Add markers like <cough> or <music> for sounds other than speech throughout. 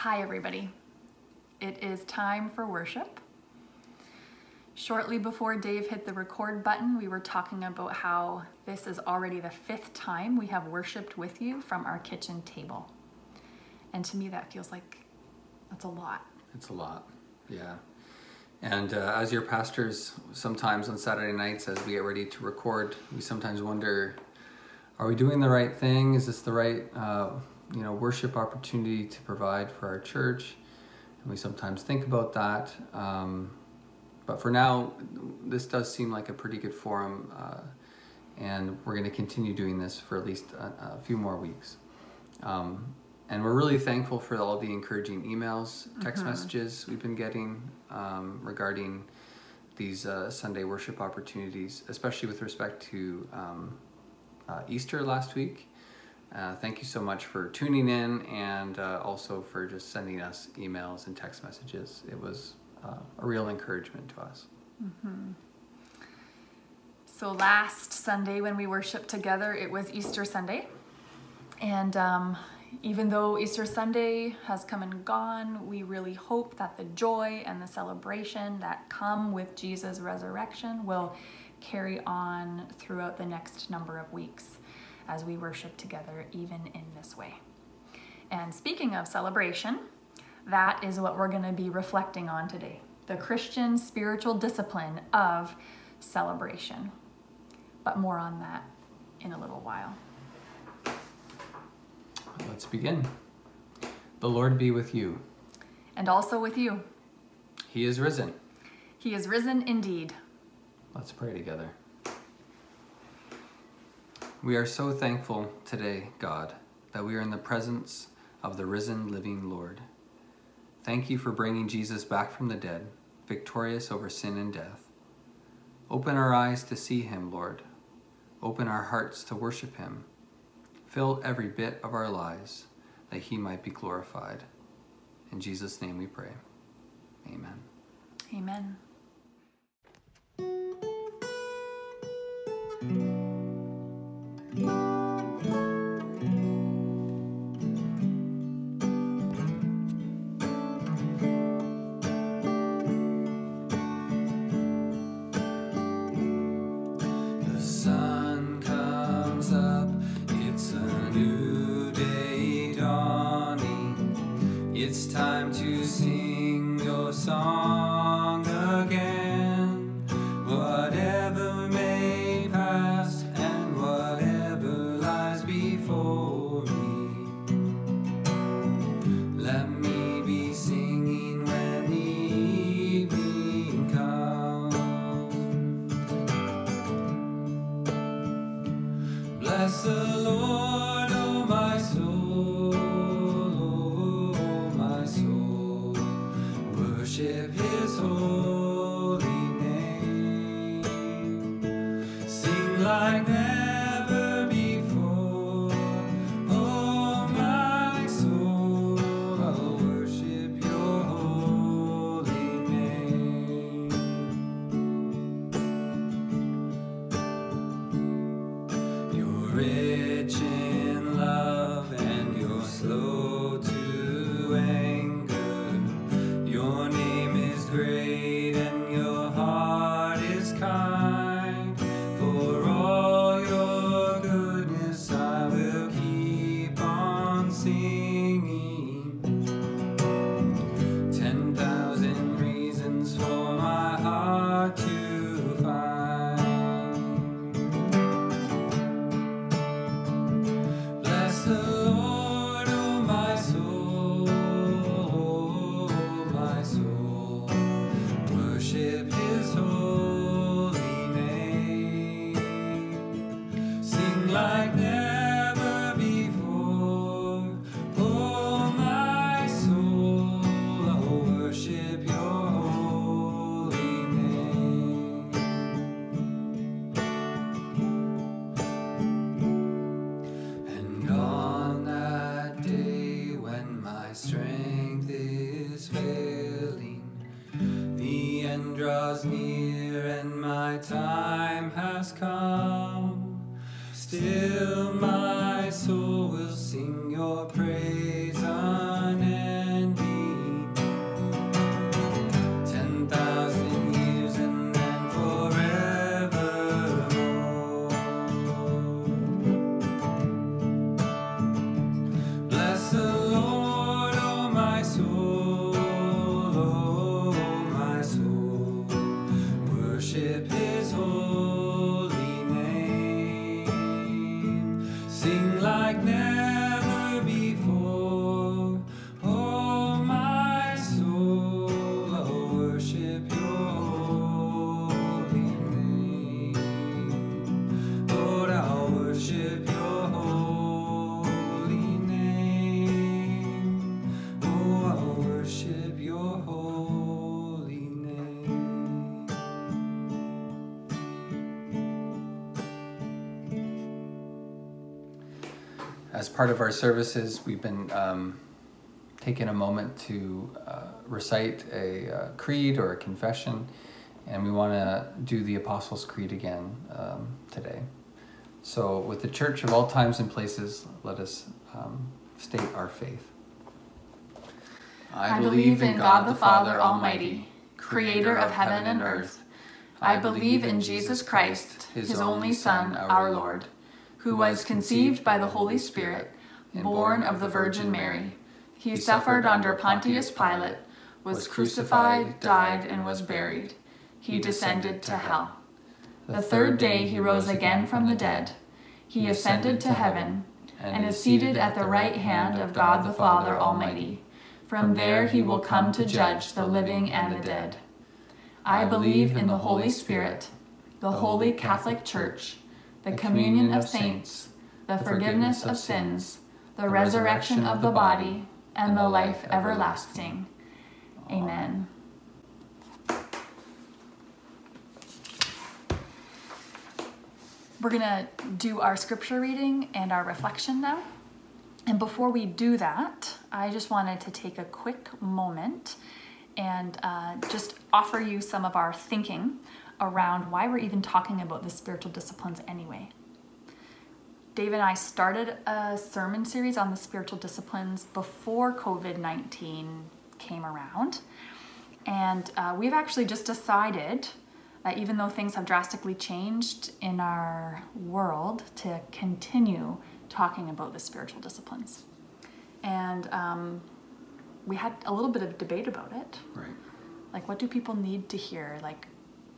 Hi, everybody. It is time for worship. Shortly before Dave hit the record button, we were talking about how this is already the fifth time we have worshiped with you from our kitchen table. And to me, that feels like that's a lot. It's a lot, yeah. And uh, as your pastors, sometimes on Saturday nights, as we get ready to record, we sometimes wonder are we doing the right thing? Is this the right uh, you know worship opportunity to provide for our church? And we sometimes think about that. Um, but for now, this does seem like a pretty good forum, uh, and we're going to continue doing this for at least a, a few more weeks. Um, and we're really thankful for all the encouraging emails, text Mm-hmm. messages we've been getting um, regarding these uh, Sunday worship opportunities, especially with respect to um, uh, Easter last week. Uh, thank you so much for tuning in and uh, also for just sending us emails and text messages. It was uh, a real encouragement to us. So last Sunday when we worshiped together, it was Easter Sunday. And um, even though Easter Sunday has come and gone, we really hope that the joy and the celebration that come with Jesus' resurrection will carry on throughout the next number of weeks as we worship together, even in this way. And speaking of celebration, that is what we're going to be reflecting on today the Christian spiritual discipline of celebration. But more on that in a little while. Let's begin. The Lord be with you. And also with you. He is risen. He is risen indeed. Let's pray together. We are so thankful today, God, that we are in the presence of the risen, living Lord. Thank you for bringing Jesus back from the dead, victorious over sin and death. Open our eyes to see him, Lord. Open our hearts to worship him. Fill every bit of our lives that he might be glorified. In Jesus' name we pray. Amen. Amen. Part of our services, we've been um, taking a moment to uh, recite a uh, creed or a confession, and we want to do the Apostles' Creed again um, today. So, with the Church of all times and places, let us um, state our faith. I believe in God the Father Almighty, creator of heaven and earth. I believe in Jesus Christ, his only Son, our Lord, who was conceived by the Holy Spirit, born of the Virgin Mary. He suffered under Pontius Pilate, was crucified, died, and was buried. He descended to hell. The third day he rose again from the dead. He ascended to heaven and is seated at the right hand of God the Father Almighty. From there he will come to judge the living and the dead. I believe in the Holy Spirit, the holy Catholic Church, the communion of saints, the forgiveness of sins, the resurrection of the body, and the life everlasting. Amen. We're going to do our scripture reading and our reflection now. And before we do that, I just wanted to take a quick moment and uh, just offer you some of our thinking around why we're even talking about the spiritual disciplines anyway. Dave and I started a sermon series on the spiritual disciplines before COVID 19 came around. And uh, we've actually just decided that even though things have drastically changed in our world, to continue talking about the spiritual disciplines. And um, we had a little bit of debate about it. Right. Like, what do people need to hear? Like,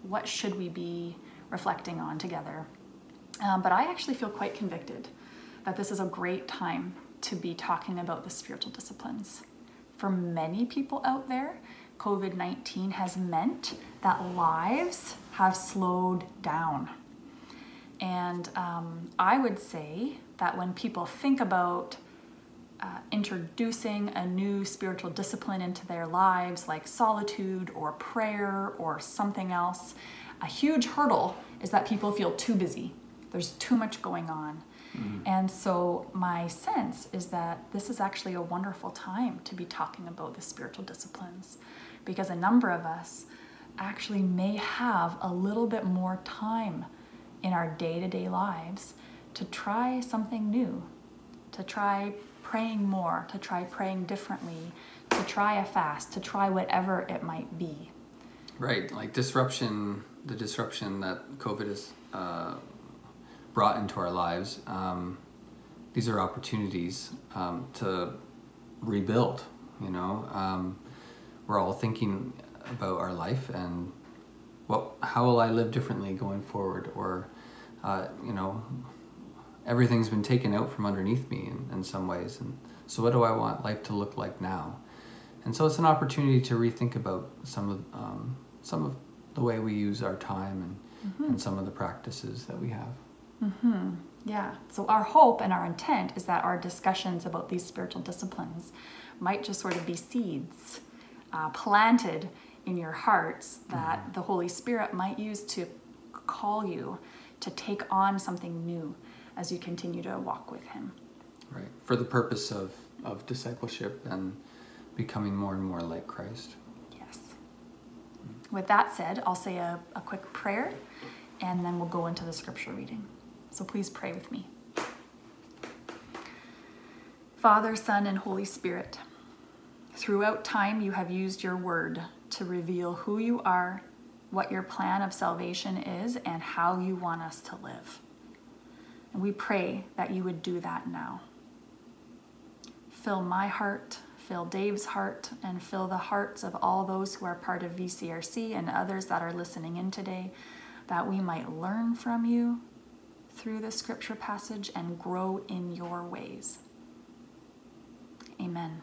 what should we be reflecting on together? Um, but I actually feel quite convicted that this is a great time to be talking about the spiritual disciplines. For many people out there, COVID 19 has meant that lives have slowed down. And um, I would say that when people think about uh, introducing a new spiritual discipline into their lives, like solitude or prayer or something else, a huge hurdle is that people feel too busy. There's too much going on. Mm-hmm. And so, my sense is that this is actually a wonderful time to be talking about the spiritual disciplines because a number of us actually may have a little bit more time in our day to day lives to try something new, to try praying more, to try praying differently, to try a fast, to try whatever it might be. Right, like disruption, the disruption that COVID has uh, brought into our lives. Um, these are opportunities um, to rebuild. You know, um, we're all thinking about our life and what, how will I live differently going forward, or uh, you know, everything's been taken out from underneath me in, in some ways. And so, what do I want life to look like now? And so, it's an opportunity to rethink about some of um, some of the way we use our time and mm-hmm. and some of the practices that we have. Mm-hmm. Yeah. So our hope and our intent is that our discussions about these spiritual disciplines might just sort of be seeds uh, planted in your hearts that mm-hmm. the Holy Spirit might use to call you to take on something new as you continue to walk with Him. Right. For the purpose of, of discipleship and becoming more and more like Christ. Yes. With that said, I'll say a, a quick prayer and then we'll go into the scripture reading. So please pray with me. Father, Son, and Holy Spirit, throughout time you have used your word to reveal who you are, what your plan of salvation is, and how you want us to live. And we pray that you would do that now. Fill my heart, fill Dave's heart, and fill the hearts of all those who are part of VCRC and others that are listening in today, that we might learn from you through the scripture passage and grow in your ways. Amen.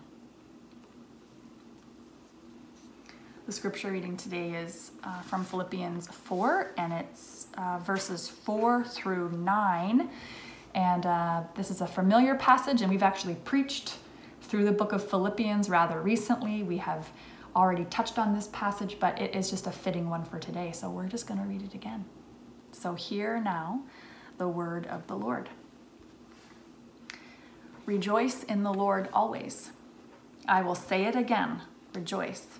The scripture reading today is uh, from Philippians 4, and it's uh, verses 4 through 9. And uh, this is a familiar passage, and we've actually preached through the book of Philippians rather recently. We have already touched on this passage, but it is just a fitting one for today, so we're just going to read it again. So, hear now the word of the Lord. Rejoice in the Lord always. I will say it again rejoice.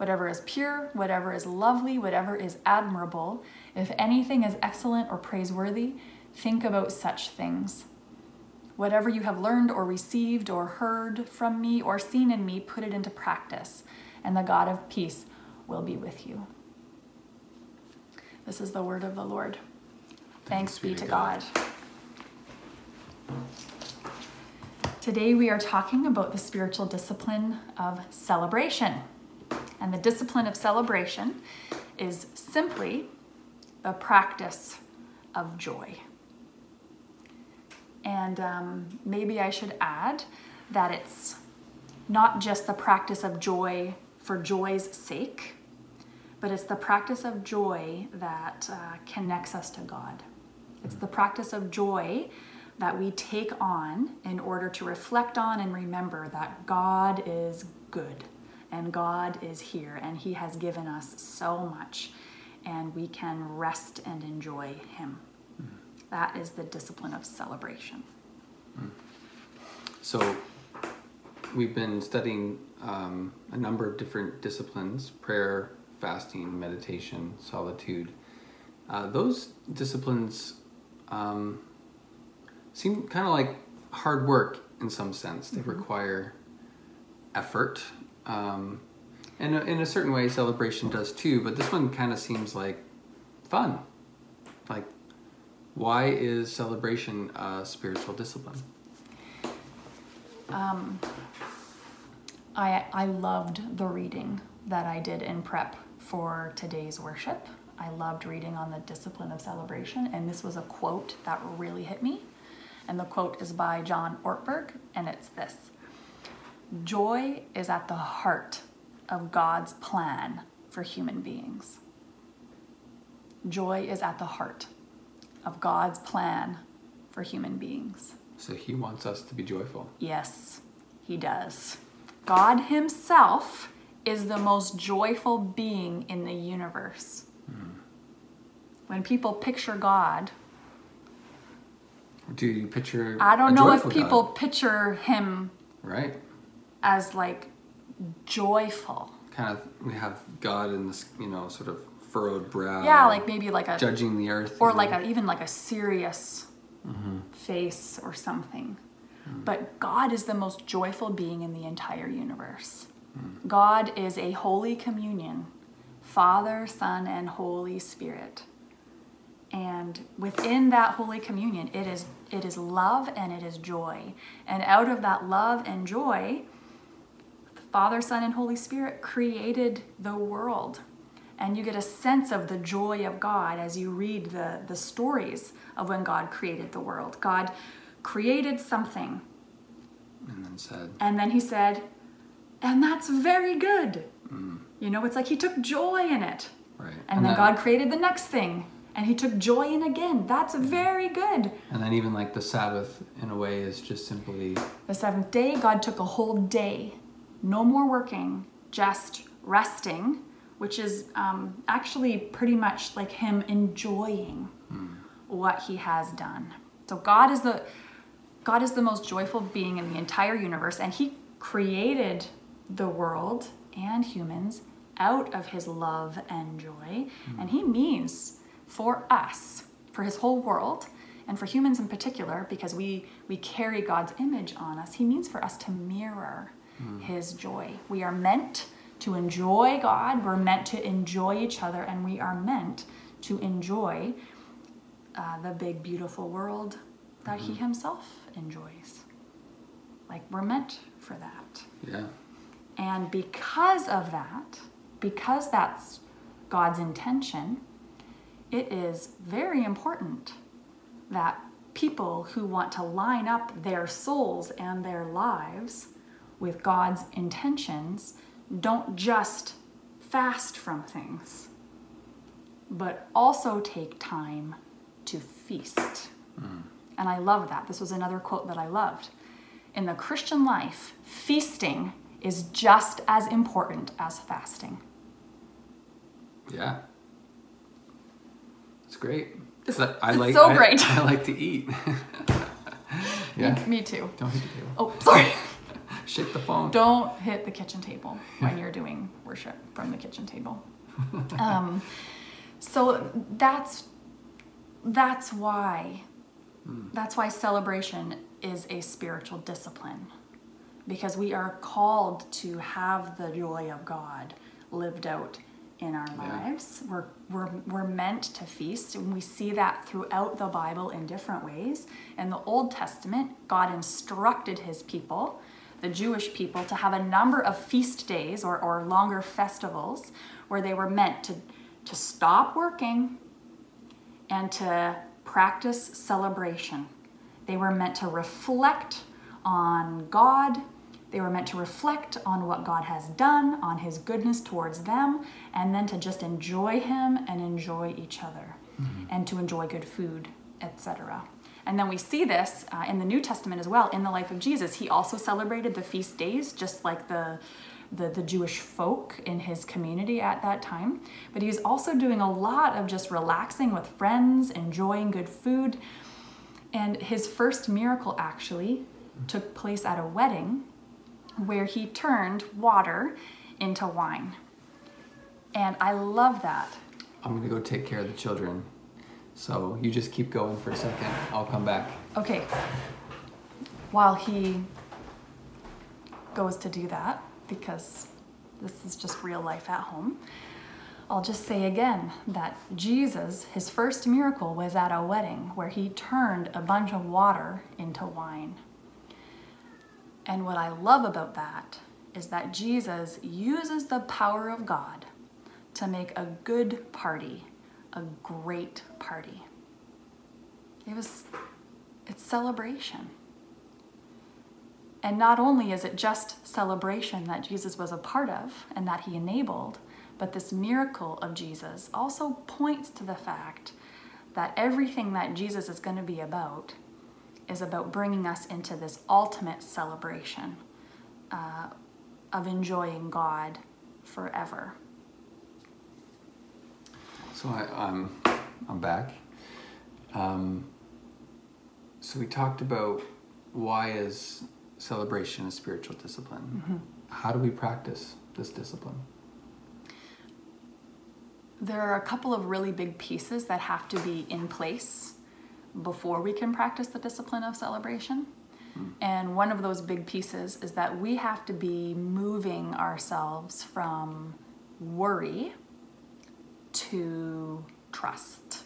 whatever is pure, whatever is lovely, whatever is admirable, if anything is excellent or praiseworthy, think about such things. Whatever you have learned or received or heard from me or seen in me, put it into practice, and the God of peace will be with you. This is the word of the Lord. Thanks, be to God. God. Today we are talking about the spiritual discipline of celebration. And the discipline of celebration is simply the practice of joy. And um, maybe I should add that it's not just the practice of joy for joy's sake, but it's the practice of joy that uh, connects us to God. It's the practice of joy that we take on in order to reflect on and remember that God is good and God is here and He has given us so much and we can rest and enjoy Him. Mm. That is the discipline of celebration. Mm. So, we've been studying um, a number of different disciplines prayer, fasting, meditation, solitude. Uh, those disciplines um, seem kind of like hard work in some sense. They mm-hmm. require effort. Um, and in a certain way, celebration does too, but this one kind of seems like fun. Like, why is celebration a spiritual discipline? Um, I, I loved the reading that I did in prep for today's worship. I loved reading on the discipline of celebration, and this was a quote that really hit me. And the quote is by John Ortberg, and it's this Joy is at the heart of God's plan for human beings. Joy is at the heart of God's plan for human beings. So he wants us to be joyful. Yes, he does. God himself is the most joyful being in the universe. Mm. When people picture God, do you picture? I don't know if people God? picture him right as like joyful. Kind of, we have God in this, you know, sort of furrowed brow. Yeah, like maybe like a judging the earth, or like a, even like a serious mm-hmm. face or something. Mm. But God is the most joyful being in the entire universe. Mm. God is a holy communion, Father, Son, and Holy Spirit and within that holy communion it is it is love and it is joy and out of that love and joy father son and holy spirit created the world and you get a sense of the joy of god as you read the, the stories of when god created the world god created something and then said and then he said and that's very good mm. you know it's like he took joy in it right and, and then that, god created the next thing and he took joy in again. That's very good. And then even like the Sabbath in a way is just simply the seventh day. God took a whole day, no more working, just resting, which is um, actually pretty much like him enjoying hmm. what he has done. So God is the God is the most joyful being in the entire universe, and He created the world and humans out of His love and joy, hmm. and He means for us, for his whole world, and for humans in particular, because we, we carry God's image on us, he means for us to mirror mm. his joy. We are meant to enjoy God, we're meant to enjoy each other, and we are meant to enjoy uh, the big, beautiful world that mm-hmm. he himself enjoys. Like, we're meant for that. Yeah. And because of that, because that's God's intention, it is very important that people who want to line up their souls and their lives with God's intentions, don't just fast from things, but also take time to feast. Mm. And I love that. This was another quote that I loved. In the Christian life, feasting is just as important as fasting. Yeah. It's great. It's- I, I it's like so great. <laughs> I, like to eat. <laughs> yeah. Me too. Don't hit the table. Oh, sorry. Shake the phone. Don't hit the kitchen table when you're doing worship from the kitchen table. <laughs> Um, so that's that's why that's why celebration is a spiritual discipline because we are called to have the joy of God lived out in our Yeah. lives. We're, we're, we're meant to feast, and we see that throughout the Bible in different ways. In the Old Testament, God instructed his people, the Jewish people, to have a number of feast days or, or longer festivals where they were meant to, to stop working and to practice celebration. They were meant to reflect on God. They were meant to reflect on what God has done, on His goodness towards them, and then to just enjoy Him and enjoy each other, mm-hmm. and to enjoy good food, etc. And then we see this uh, in the New Testament as well. In the life of Jesus, He also celebrated the feast days, just like the the, the Jewish folk in his community at that time. But he was also doing a lot of just relaxing with friends, enjoying good food. And his first miracle actually took place at a wedding where he turned water into wine. And I love that. I'm gonna go take care of the children. So you just keep going for a second. I'll come back. Okay. While he goes to do that, because this is just real life at home, I'll just say again that Jesus, his first miracle was at a wedding where he turned a bunch of water into wine. And what I love about that is that Jesus uses the power of God to make a good party a great party. It was it's celebration. And not only is it just celebration that Jesus was a part of and that he enabled, but this miracle of Jesus also points to the fact that everything that Jesus is going to be about is about bringing us into this ultimate celebration uh, of enjoying God forever. So I, I'm, I'm back. Um, so we talked about why is celebration a spiritual discipline? How do we practice this discipline? There are a couple of really big pieces that have to be in place before we can practice the discipline of celebration. And one of those big pieces is that we have to be moving ourselves from worry to trust.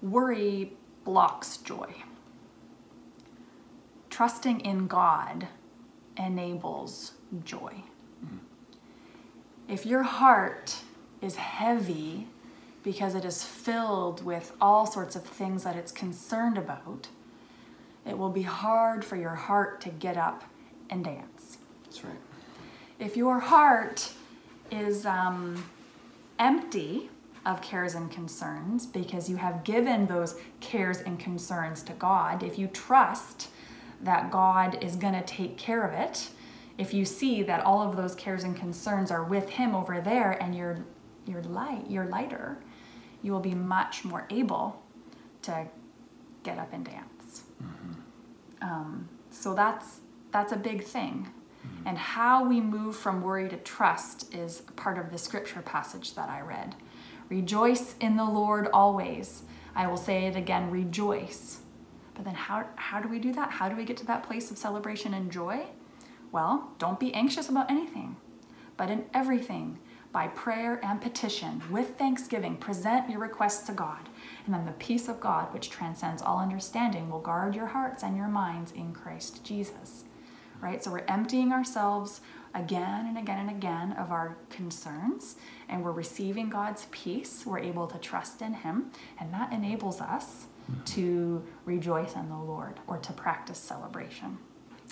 Worry blocks joy. Trusting in God enables joy. If your heart is heavy because it is filled with all sorts of things that it's concerned about, it will be hard for your heart to get up and dance. That's right. If your heart is um, empty of cares and concerns because you have given those cares and concerns to God, if you trust that God is going to take care of it, if you see that all of those cares and concerns are with Him over there and you're, you're light, you're lighter, you will be much more able to get up and dance. Um, so that's that's a big thing. Mm. And how we move from worry to trust is part of the scripture passage that I read. Rejoice in the Lord always. I will say it again, rejoice. But then how how do we do that? How do we get to that place of celebration and joy? Well, don't be anxious about anything, but in everything, by prayer and petition, with thanksgiving, present your requests to God. And then the peace of God, which transcends all understanding, will guard your hearts and your minds in Christ Jesus. Right? So we're emptying ourselves again and again and again of our concerns, and we're receiving God's peace. We're able to trust in Him, and that enables us to rejoice in the Lord or to practice celebration.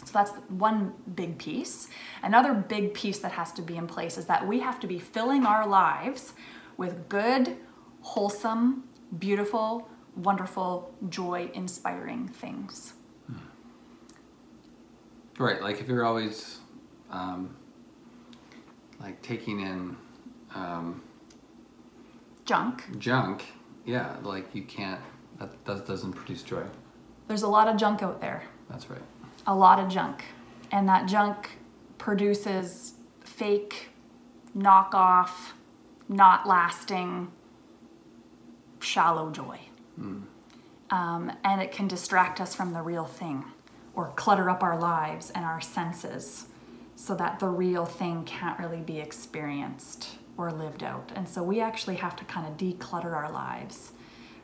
So that's one big piece. Another big piece that has to be in place is that we have to be filling our lives with good, wholesome, beautiful, wonderful, joy inspiring things. Right, like if you're always um, like taking in um, Junk. junk, yeah, like you can't. That, that doesn't produce joy. There's a lot of junk out there. That's right. a lot of junk. And that junk produces fake, knockoff, not lasting, shallow joy. Um, and it can distract us from the real thing or clutter up our lives and our senses so that the real thing can't really be experienced or lived out. And so we actually have to kind of declutter our lives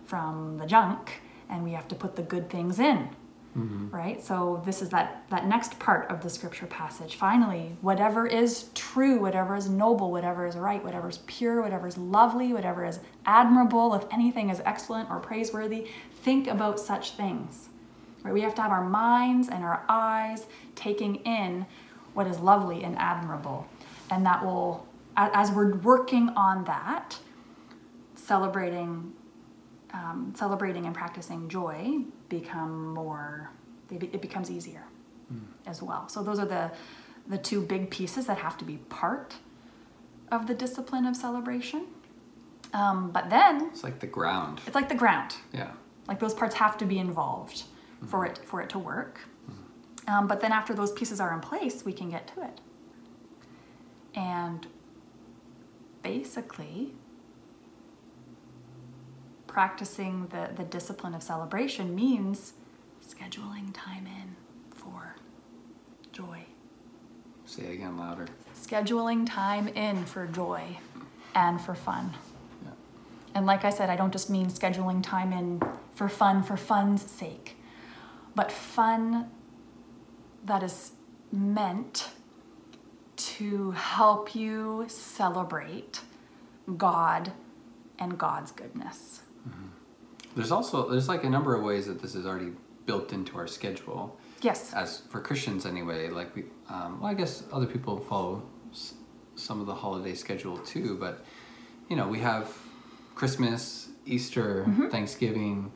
from the junk and we have to put the good things in mm-hmm. right? So this is that that next part of the scripture passage. Finally whatever is true whatever is noble whatever is right whatever is pure whatever is lovely whatever is admirable if anything is excellent or praiseworthy think about such things right? We have to have our minds and our eyes taking in what is lovely and admirable. And that will as we're working on that celebrating um, celebrating and practicing joy become more it becomes easier as well. So those are the the two big pieces that have to be part of the discipline of celebration. Um, but then It's like the ground. it's like the ground. Yeah. like those parts have to be involved for it for it to work. Um, but then after those pieces are in place we can get to it. And basically practicing the, the discipline of celebration means scheduling time in for joy. Say it again louder. scheduling time in for joy and for fun. Yeah. and like I said, I don't just mean scheduling time in for fun for fun's sake, but fun that is meant to help you celebrate God and God's goodness. There's also there's like a number of ways that this is already built into our schedule. Yes. As for Christians anyway, like we, um, well, I guess other people follow s- some of the holiday schedule too. But you know, we have Christmas, Easter, Thanksgiving.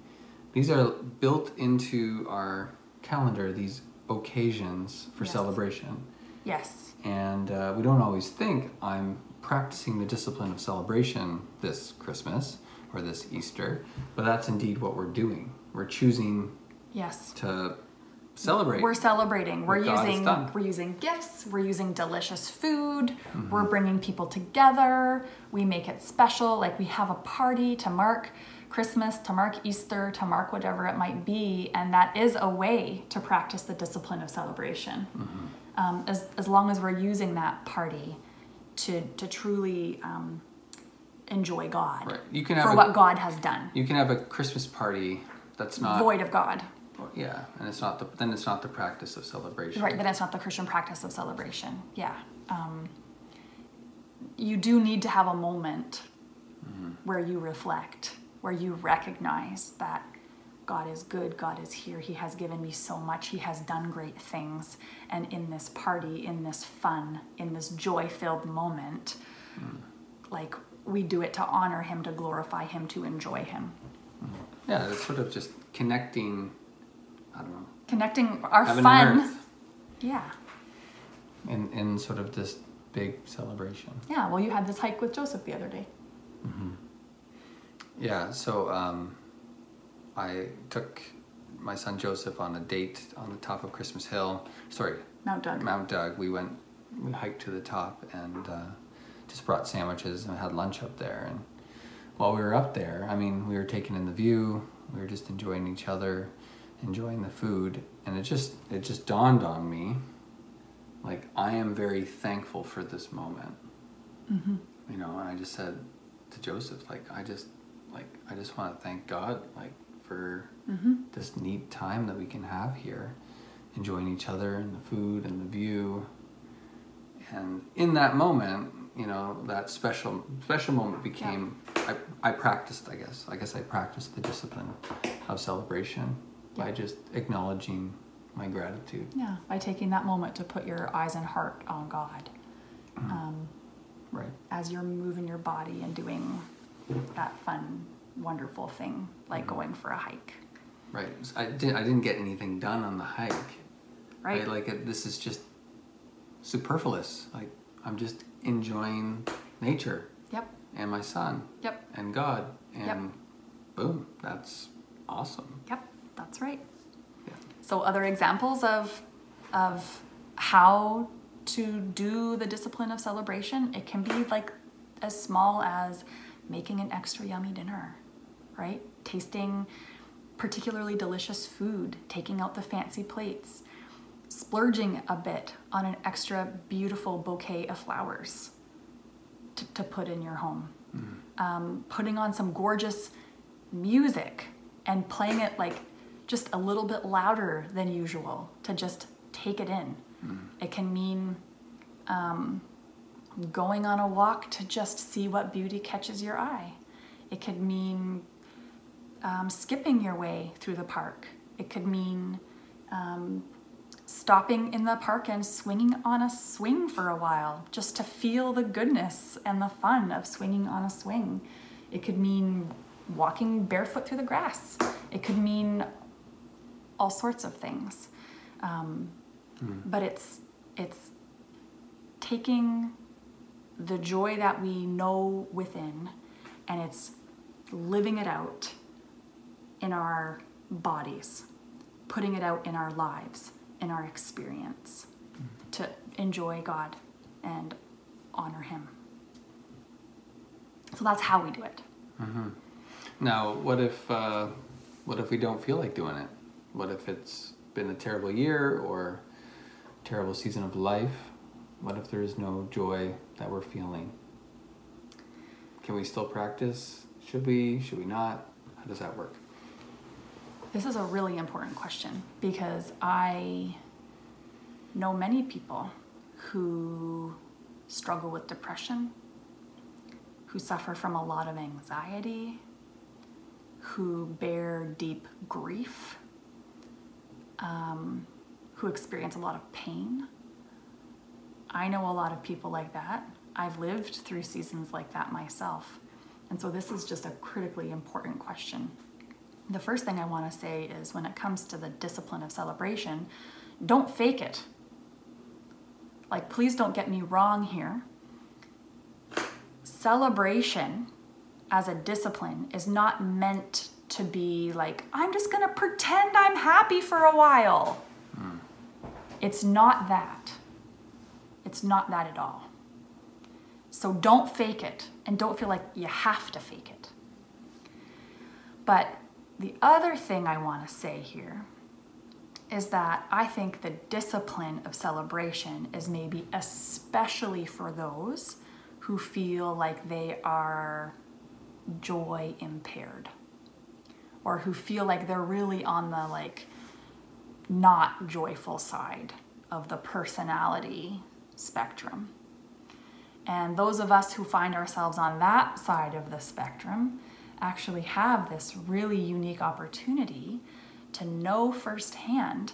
These are built into our calendar. These occasions for Yes. celebration. Yes. And uh, we don't always think I'm practicing the discipline of celebration this Christmas or this Easter, but that's indeed what we're doing. We're choosing Yes. to celebrate. We're celebrating. We're using we're using gifts. We're using delicious food. Mm-hmm. We're bringing people together. We make it special. Like we have a party to mark Christmas, to mark Easter, to mark whatever it might be, and that is a way to practice the discipline of celebration. Mm-hmm. Um, as as long as we're using that party to to truly um, enjoy God Right. You can have for a, what God has done, you can have a Christmas party that's not void of God. yeah, and it's not the then it's not the practice of celebration. Right, then it's not the Christian practice of celebration. Yeah. Um, you do need to have a moment where you reflect, where you recognize that God is good, God is here, He has given me so much, He has done great things. And in this party, in this fun, in this joy filled moment, hmm. like we do it to honor Him, to glorify Him, to enjoy Him. Hmm. Yeah, it's sort of just connecting. I don't know. Connecting our fun. Yeah. in in sort of this big celebration. Yeah. Well, you had this hike with Joseph the other day. Mm-hmm. Yeah, so um, I took my son Joseph on a date on the top of Christmas Hill. Sorry, Mount Doug. Mount Doug. We went, we hiked to the top and uh, just brought sandwiches and had lunch up there. And while we were up there, I mean, we were taking in the view. We were just enjoying each other, enjoying the food, and it just it just dawned on me, like I am very thankful for this moment. You know, and I just said to Joseph, like I just like I just want to thank God, like for this neat time that we can have here, enjoying each other and the food and the view. And in that moment, you know, that special special moment became I, I practiced, I guess. I guess I practiced the discipline of celebration by just acknowledging my gratitude. Yeah, by taking that moment to put your eyes and heart on God um, Right. as you're moving your body and doing that fun, wonderful thing like mm-hmm. going for a hike, Right. So I didn't. I didn't get anything done on the hike. right? Like it, this is just superfluous. Like I'm just enjoying nature Yep, and my son yep, and God and Yep. boom, that's awesome. yep, that's right. Yeah. So other examples of of how to do the discipline of celebration, it can be like as small as making an extra yummy dinner, right? Tasting particularly delicious food, taking out the fancy plates, splurging a bit on an extra beautiful bouquet of flowers to, to put in your home, um, putting on some gorgeous music and playing it like just a little bit louder than usual to just take it in. It can mean um, going on a walk to just see what beauty catches your eye. It could mean um, skipping your way through the park. It could mean um, stopping in the park and swinging on a swing for a while just to feel the goodness and the fun of swinging on a swing. It could mean walking barefoot through the grass. It could mean all sorts of things. Um, But it's it's taking the joy that we know within and it's living it out in our bodies, putting it out in our lives, in our experience to enjoy God and honor Him. So that's how we do it. Now, what if uh, what if we don't feel like doing it? What if it's been a terrible year or terrible season of life? What if there is no joy that we're feeling? Can we still practice? Should we? Should we not? How does that work? This is a really important question because I know many people who struggle with depression, who suffer from a lot of anxiety, who bear deep grief, um, who experience a lot of pain. I know a lot of people like that. I've lived through seasons like that myself. And so this is just a critically important question. The first thing I want to say is when it comes to the discipline of celebration, don't fake it. Like, please don't get me wrong here. Celebration as a discipline is not meant to be like, I'm just going to pretend I'm happy for a while. Hmm. It's not that. It's not that at all. So don't fake it and don't feel like you have to fake it. But the other thing I want to say here is that I think the discipline of celebration is maybe especially for those who feel like they are joy impaired or who feel like they're really on the like not joyful side of the personality spectrum. And those of us who find ourselves on that side of the spectrum actually have this really unique opportunity to know firsthand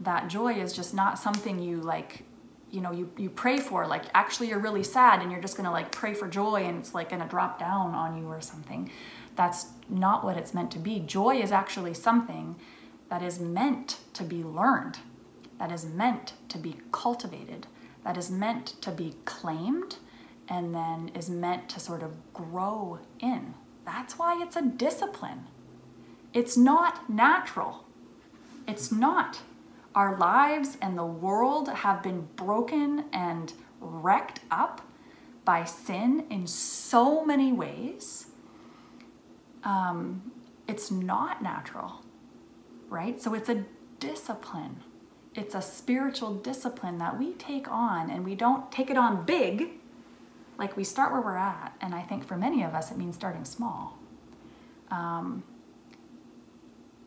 that joy is just not something you like you know you, you pray for. Like actually you're really sad and you're just gonna like pray for joy and it's like gonna drop down on you or something. That's not what it's meant to be. Joy is actually something that is meant to be learned that is meant to be cultivated that is meant to be claimed and then is meant to sort of grow in that's why it's a discipline it's not natural. It's not. Our lives and the world have been broken and wrecked up by sin in so many ways. Um, it's not natural, right? So it's a discipline. It's a spiritual discipline that we take on, and we don't take it on big. Like we start where we're at, and I think for many of us, it means starting small. Um,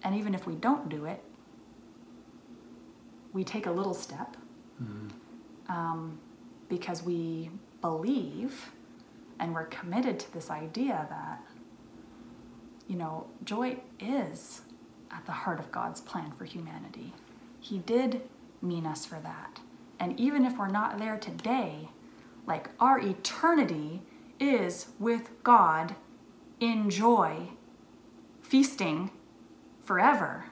and even if we don't do it, we take a little step um, because we believe and we're committed to this idea that, you know, joy is at the heart of God's plan for humanity. He did mean us for that. And even if we're not there today, like our eternity is with God in joy, feasting forever.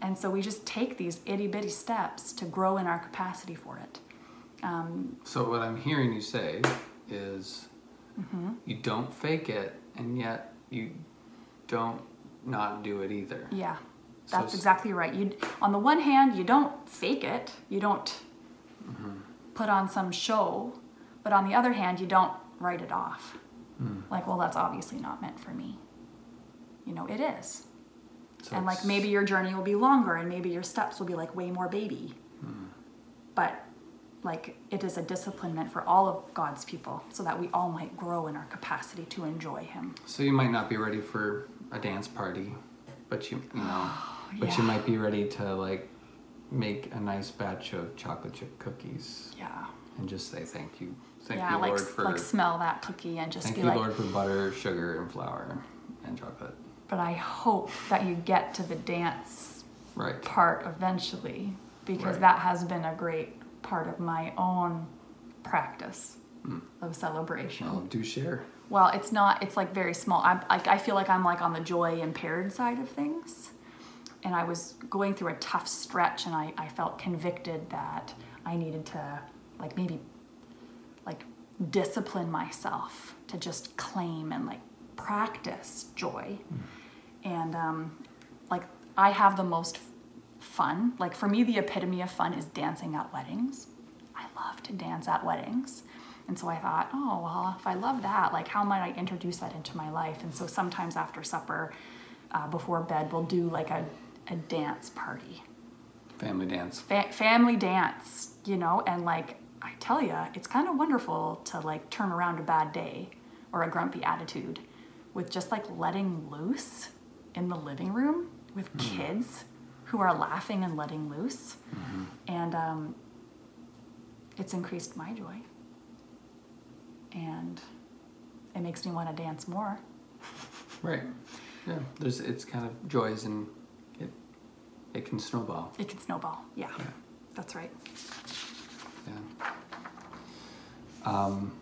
And so we just take these itty bitty steps to grow in our capacity for it. Um, So what I'm hearing you say is Mm-hmm. you don't fake it, and yet you don't not do it either. yeah, that's s- exactly right. You, on the one hand, you don't fake it, you don't mm-hmm. put on some show, but on the other hand, you don't write it off. Mm. Like, well, that's obviously not meant for me. You know, it is. So and like maybe your journey will be longer and maybe your steps will be like way more baby mm. but like it is a discipline meant for all of god's people so that we all might grow in our capacity to enjoy him So you might not be ready for a dance party, but you you know, <gasps> <gasps> but you might be ready to like make a nice batch of chocolate chip cookies yeah and just say thank you, thank yeah you like Lord for like smell that cookie and just thank be you like Lord for butter, sugar, and flour and chocolate. but i hope that you get to the dance Right. part eventually because Right. that has been a great part of my own practice Hmm. of celebration Well, do share. Well, it's not. It's like very small. I'm like I feel like I'm like on the joy impaired side of things, and I was going through a tough stretch, and I I felt convicted that I needed to like maybe like discipline myself to just claim and like practice joy, and um, like I have the most fun. Like for me, the epitome of fun is dancing at weddings. I love to dance at weddings. And so I thought, oh, well, if I love that, like how might I introduce that into my life? And so sometimes after supper, uh, before bed, we'll do like a, a dance party, Family dance. Fa- family dance, you know? And like, I tell you, it's kind of wonderful to like turn around a bad day or a grumpy attitude with just like letting loose in the living room with kids who are laughing and letting loose. And um, it's increased my joy. And it makes me want to dance more. Right. Yeah. There's it's kind of joys and it can snowball. It can snowball. Yeah, Yeah. that's right. Yeah. Um,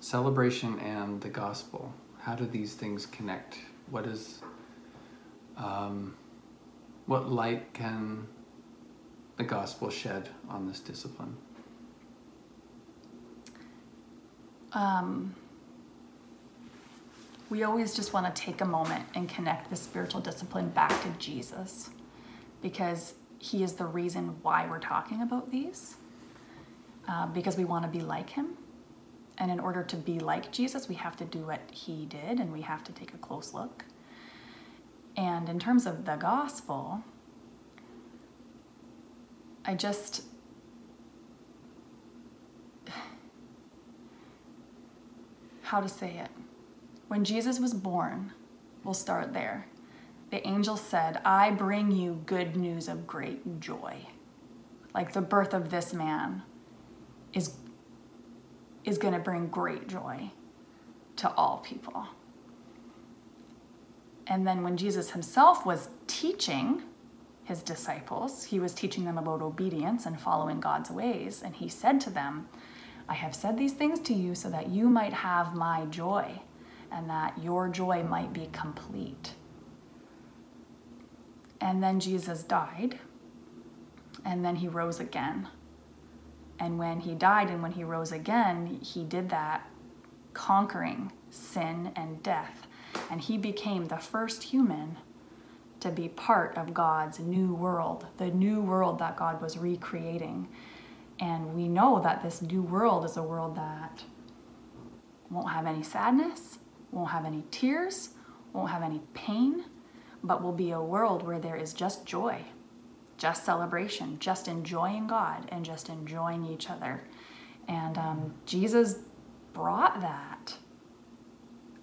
celebration and the gospel. How do these things connect? What is, um, what light can the gospel shed on this discipline? Um, we always just want to take a moment and connect the spiritual discipline back to Jesus because he is the reason why we're talking about these. Uh, because we want to be like him. And in order to be like Jesus, we have to do what he did and we have to take a close look. And in terms of the gospel, I just <sighs> how to say it. When Jesus was born, we'll start there. The angel said, I bring you good news of great joy. Like the birth of this man is, is going to bring great joy to all people. And then when Jesus himself was teaching his disciples, he was teaching them about obedience and following God's ways. And he said to them, I have said these things to you so that you might have my joy and that your joy might be complete. And then Jesus died, and then he rose again. And when he died and when he rose again, he did that conquering sin and death. And he became the first human to be part of God's new world, the new world that God was recreating. And we know that this new world is a world that won't have any sadness, won't have any tears, won't have any pain, but will be a world where there is just joy, just celebration, just enjoying God and just enjoying each other. And um, Jesus brought that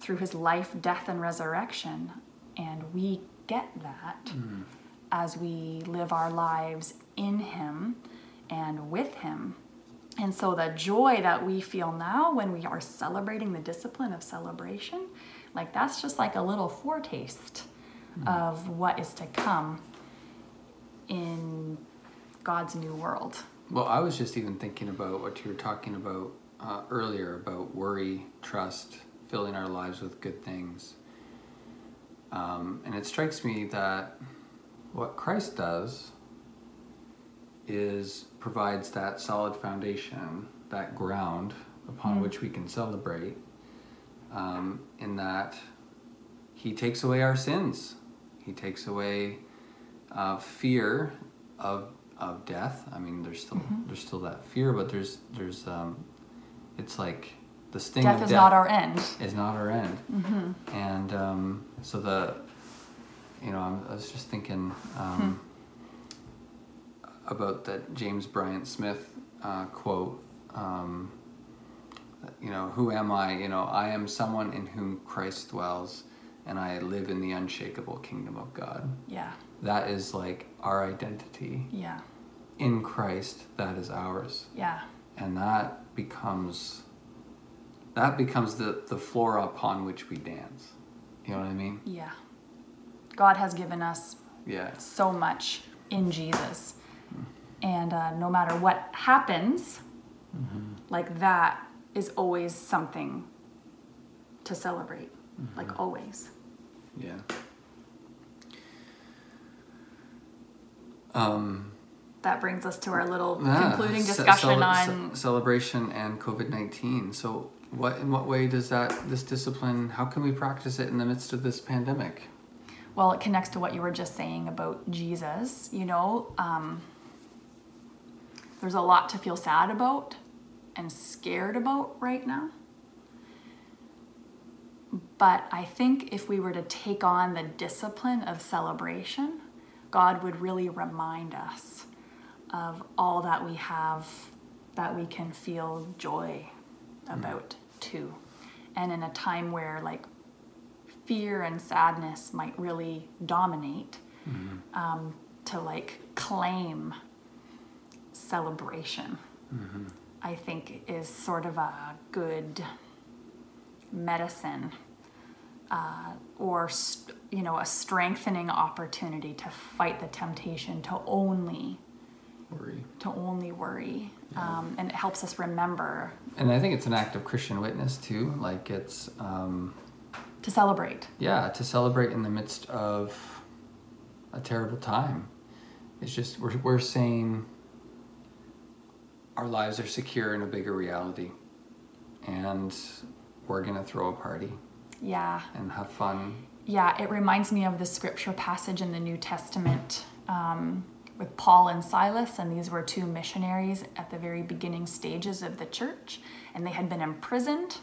through his life, death, and resurrection. And we get that as we live our lives in him and with him. And so the joy that we feel now when we are celebrating the discipline of celebration, like that's just like a little foretaste of what is to come in God's new world. Well, I was just even thinking about what you were talking about uh, earlier about worry, trust, filling our lives with good things. Um, and it strikes me that what Christ does is provides that solid foundation, that ground upon Mm. which we can celebrate, um, in that He takes away our sins. He takes away uh, fear of of death. I mean, there's still Mhm. there's still that fear, but there's there's um, it's like the sting of Death of is death not our end. is not our end. hmm And um, so the, you know, I was just thinking um, about that James Bryan Smith uh, quote. Um, you know, who am I? You know, I am someone in whom Christ dwells, and I live in the unshakable kingdom of God. Yeah, That is like our identity yeah, in Christ. That is ours, yeah, and that becomes that becomes the the floor upon which we dance. You know what I mean? yeah. God has given us Yeah. so much in Jesus. And uh, no matter what happens, like that is always something to celebrate. Like always. Yeah. Um, That brings us to our little yeah, concluding ce- discussion on. ce- celebration and COVID nineteen. So, what in what way does that this discipline? How can we practice it in the midst of this pandemic? well, it connects to what you were just saying about Jesus. You know, um, there's a lot to feel sad about and scared about right now. But I think if we were to take on the discipline of celebration, God would really remind us of all that we have that we can feel joy about too. And in a time where like fear and sadness might really dominate, um, to like claim celebration, I think is sort of a good medicine uh, or st- you know a strengthening opportunity to fight the temptation to only Worry. to only worry um, and it helps us remember And I think it's an act of Christian witness too. Like it's um, to celebrate yeah to celebrate in the midst of a terrible time. It's just we're we're saying our lives are secure in a bigger reality, and we're gonna throw a party yeah and have fun. Yeah, it reminds me of the scripture passage in the New Testament um, with Paul and Silas, and these were two missionaries at the very beginning stages of the church, and they had been imprisoned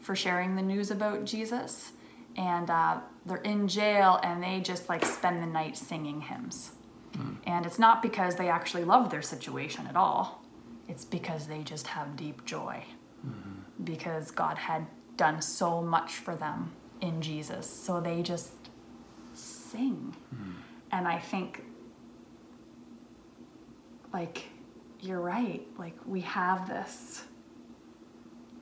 for sharing the news about Jesus, and uh, they're in jail, and they just like spend the night singing hymns. And it's not because they actually love their situation at all. It's because they just have deep joy. Because God had done so much for them in Jesus. So they just sing. And I think, like, you're right. Like, we have this,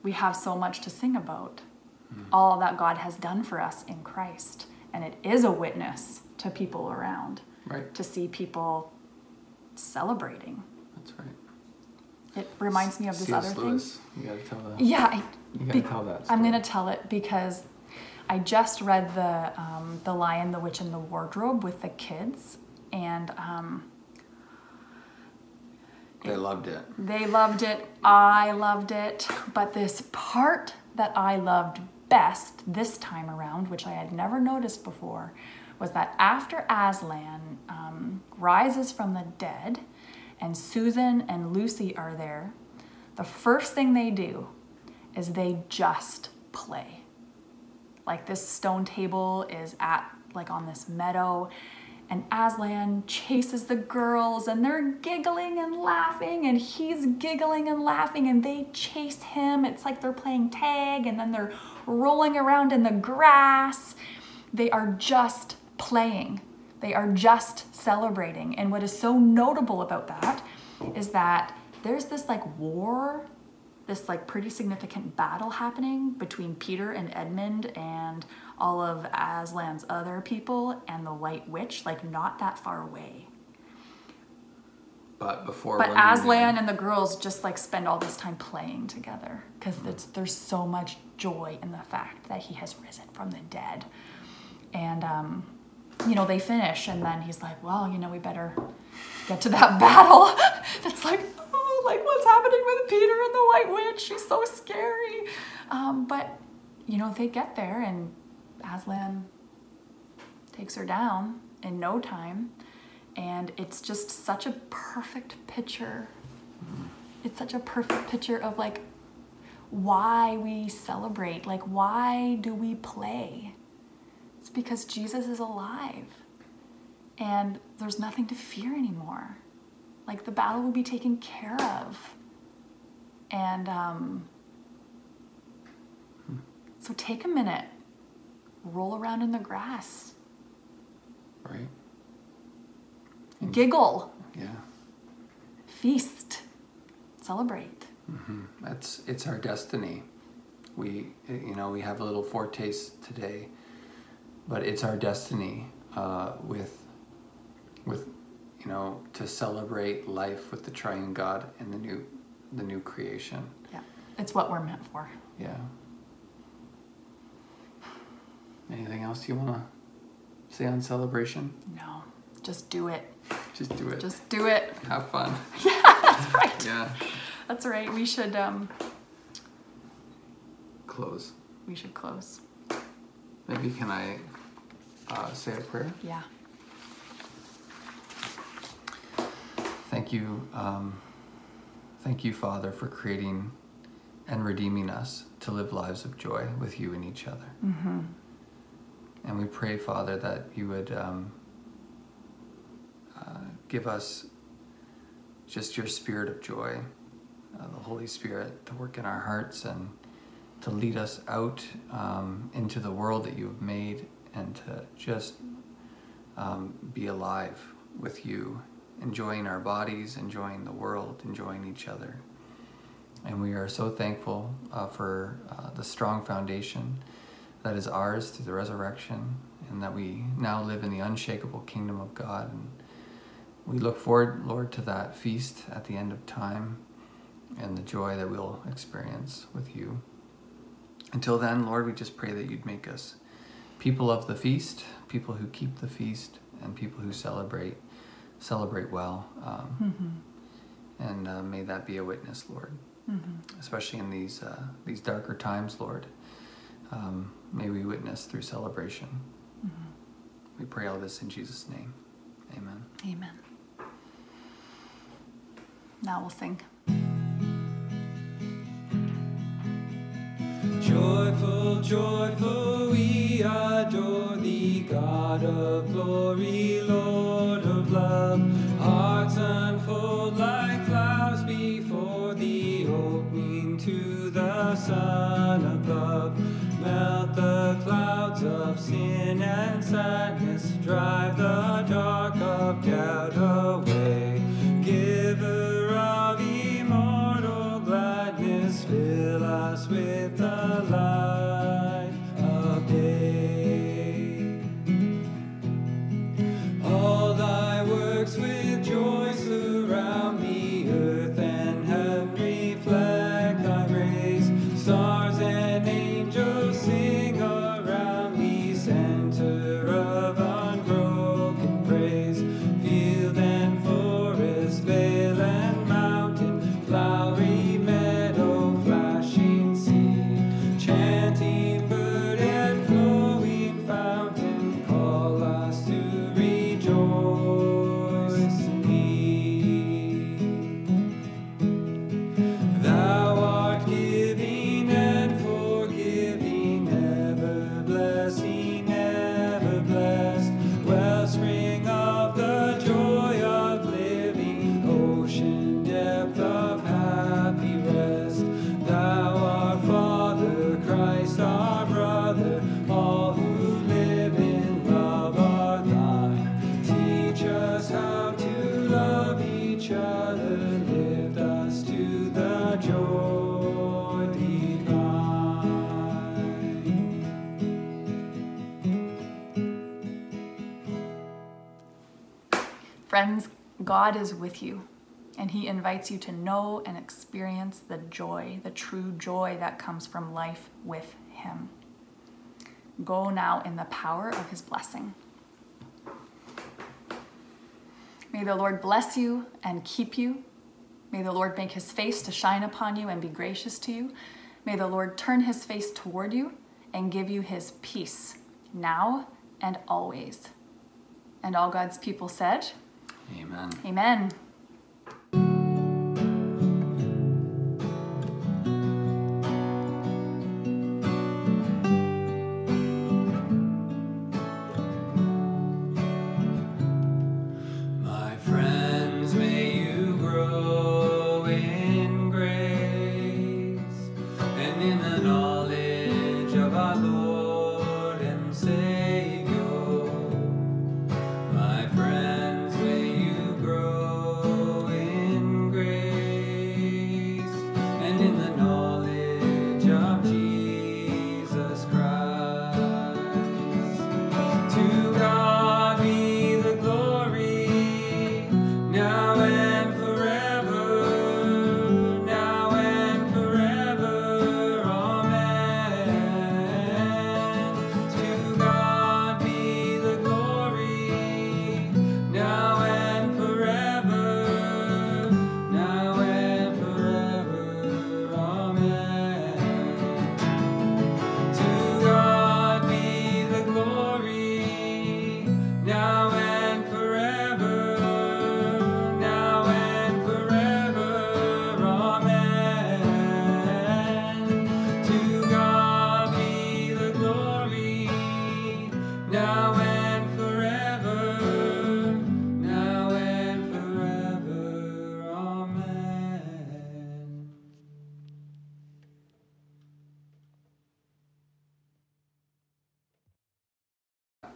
we have so much to sing about. All that God has done for us in Christ. And it is a witness to people around Right. to see people celebrating. That's right. It reminds me of this C.S. other thing. You gotta tell the. Yeah, I, You gotta be- tell that. I'm gonna tell it because I just read the um, the Lion, the Witch, and the Wardrobe with the kids, and um, They loved it. they loved it. I loved it. But this part that I loved best this time around, which I had never noticed before, was that after Aslan um, rises from the dead and Susan and Lucy are there, the first thing they do is they just play. Like this stone table is at like on this meadow and Aslan chases the girls and they're giggling and laughing and he's giggling and laughing and they chase him. It's like they're playing tag and then they're rolling around in the grass. They are just playing. They are just celebrating. And what is so notable about that is that there's this like war this like pretty significant battle happening between Peter and Edmund and all of Aslan's other people and the White Witch, like not that far away. But before But Aslan and the girls just like spend all this time playing together because there's so much joy in the fact that he has risen from the dead. And, um, you know, they finish, and then he's like, well, you know, we better get to that <laughs> battle. <laughs> That's like, oh, like what's happening with Peter and the White Witch? She's so scary. Um, but, you know, they get there, and Aslan takes her down in no time. And it's just such a perfect picture. It's such a perfect picture of like why we celebrate. Like, why do we play? It's because Jesus is alive and there's nothing to fear anymore. Like, the battle will be taken care of. And um, so take a minute, roll around in the grass, right? giggle, Yeah. feast, celebrate. That's it's our destiny. We you know we have a little foretaste today, but it's our destiny uh, with with you know to celebrate life with the Triune God and the new the new creation. Yeah, it's what we're meant for. Yeah. Anything else you want to say on celebration? No, just do it. Just do it. Just do it. have fun. <laughs> Yeah, that's right. Yeah. That's right. We should um Close. we should close. Maybe can I uh, say a prayer? Yeah. Thank you, um, thank you, Father, for creating and redeeming us to live lives of joy with you and each other. Mm-hmm. And we pray, Father, that you would um, uh, give us just your spirit of joy, uh, the Holy Spirit, to work in our hearts and to lead us out um, into the world that you have made and to just um, be alive with you, enjoying our bodies, enjoying the world, enjoying each other. And we are so thankful uh, for uh, the strong foundation that is ours through the resurrection, and that we now live in the unshakable kingdom of God. And we look forward, Lord, to that feast at the end of time and the joy that we'll experience with you. Until then, Lord, we just pray that you'd make us people of the feast, people who keep the feast, and people who celebrate celebrate well. Um, Mm-hmm. and uh, may that be a witness, Lord, Mm-hmm. especially in these uh, these darker times, Lord. Um, may we witness through celebration. Mm-hmm. We pray all this in Jesus' name. Amen. Amen. Now we'll sing. Joyful, we adore thee, God of glory, Lord of love. Hearts unfold like clouds before thee, opening to the sun above. Melt the clouds of sin and sadness, drive the dark of doubt away. With you, and He invites you to know and experience the joy, the true joy that comes from life with Him. Go now in the power of His blessing. May the Lord bless you and keep you. May the Lord make his face to shine upon you and be gracious to you. May the Lord turn his face toward you and give you his peace, now and always. And all God's people said, Amen. Amen.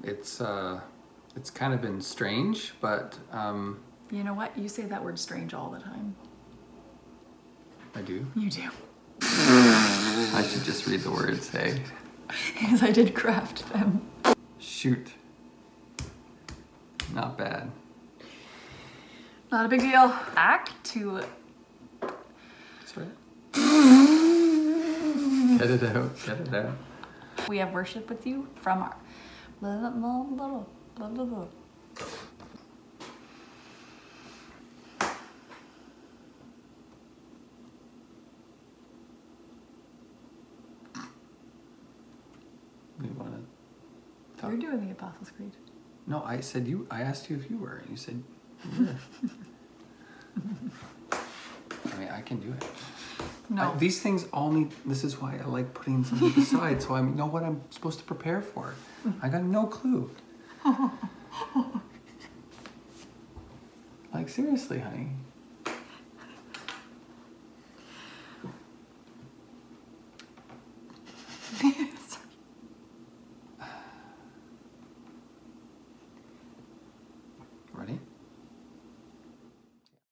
It's uh, it's kind of been strange, but um, You know what? You say that word strange all the time. I do. You do. I should just read the words. Hey, Because I did craft them. shoot. Not bad. Not a big deal. Back to That's right. Get it out. Get it out. we have worship with you from our We want to talk. You're doing the Apostles' Creed. No, I said you. I asked you if you were, and you said were. <laughs> I mean, I can do it. No. I- these things all need. This is why I like putting something aside, so I know what I'm supposed to prepare for. Mm. I got no clue. <laughs> like seriously, honey.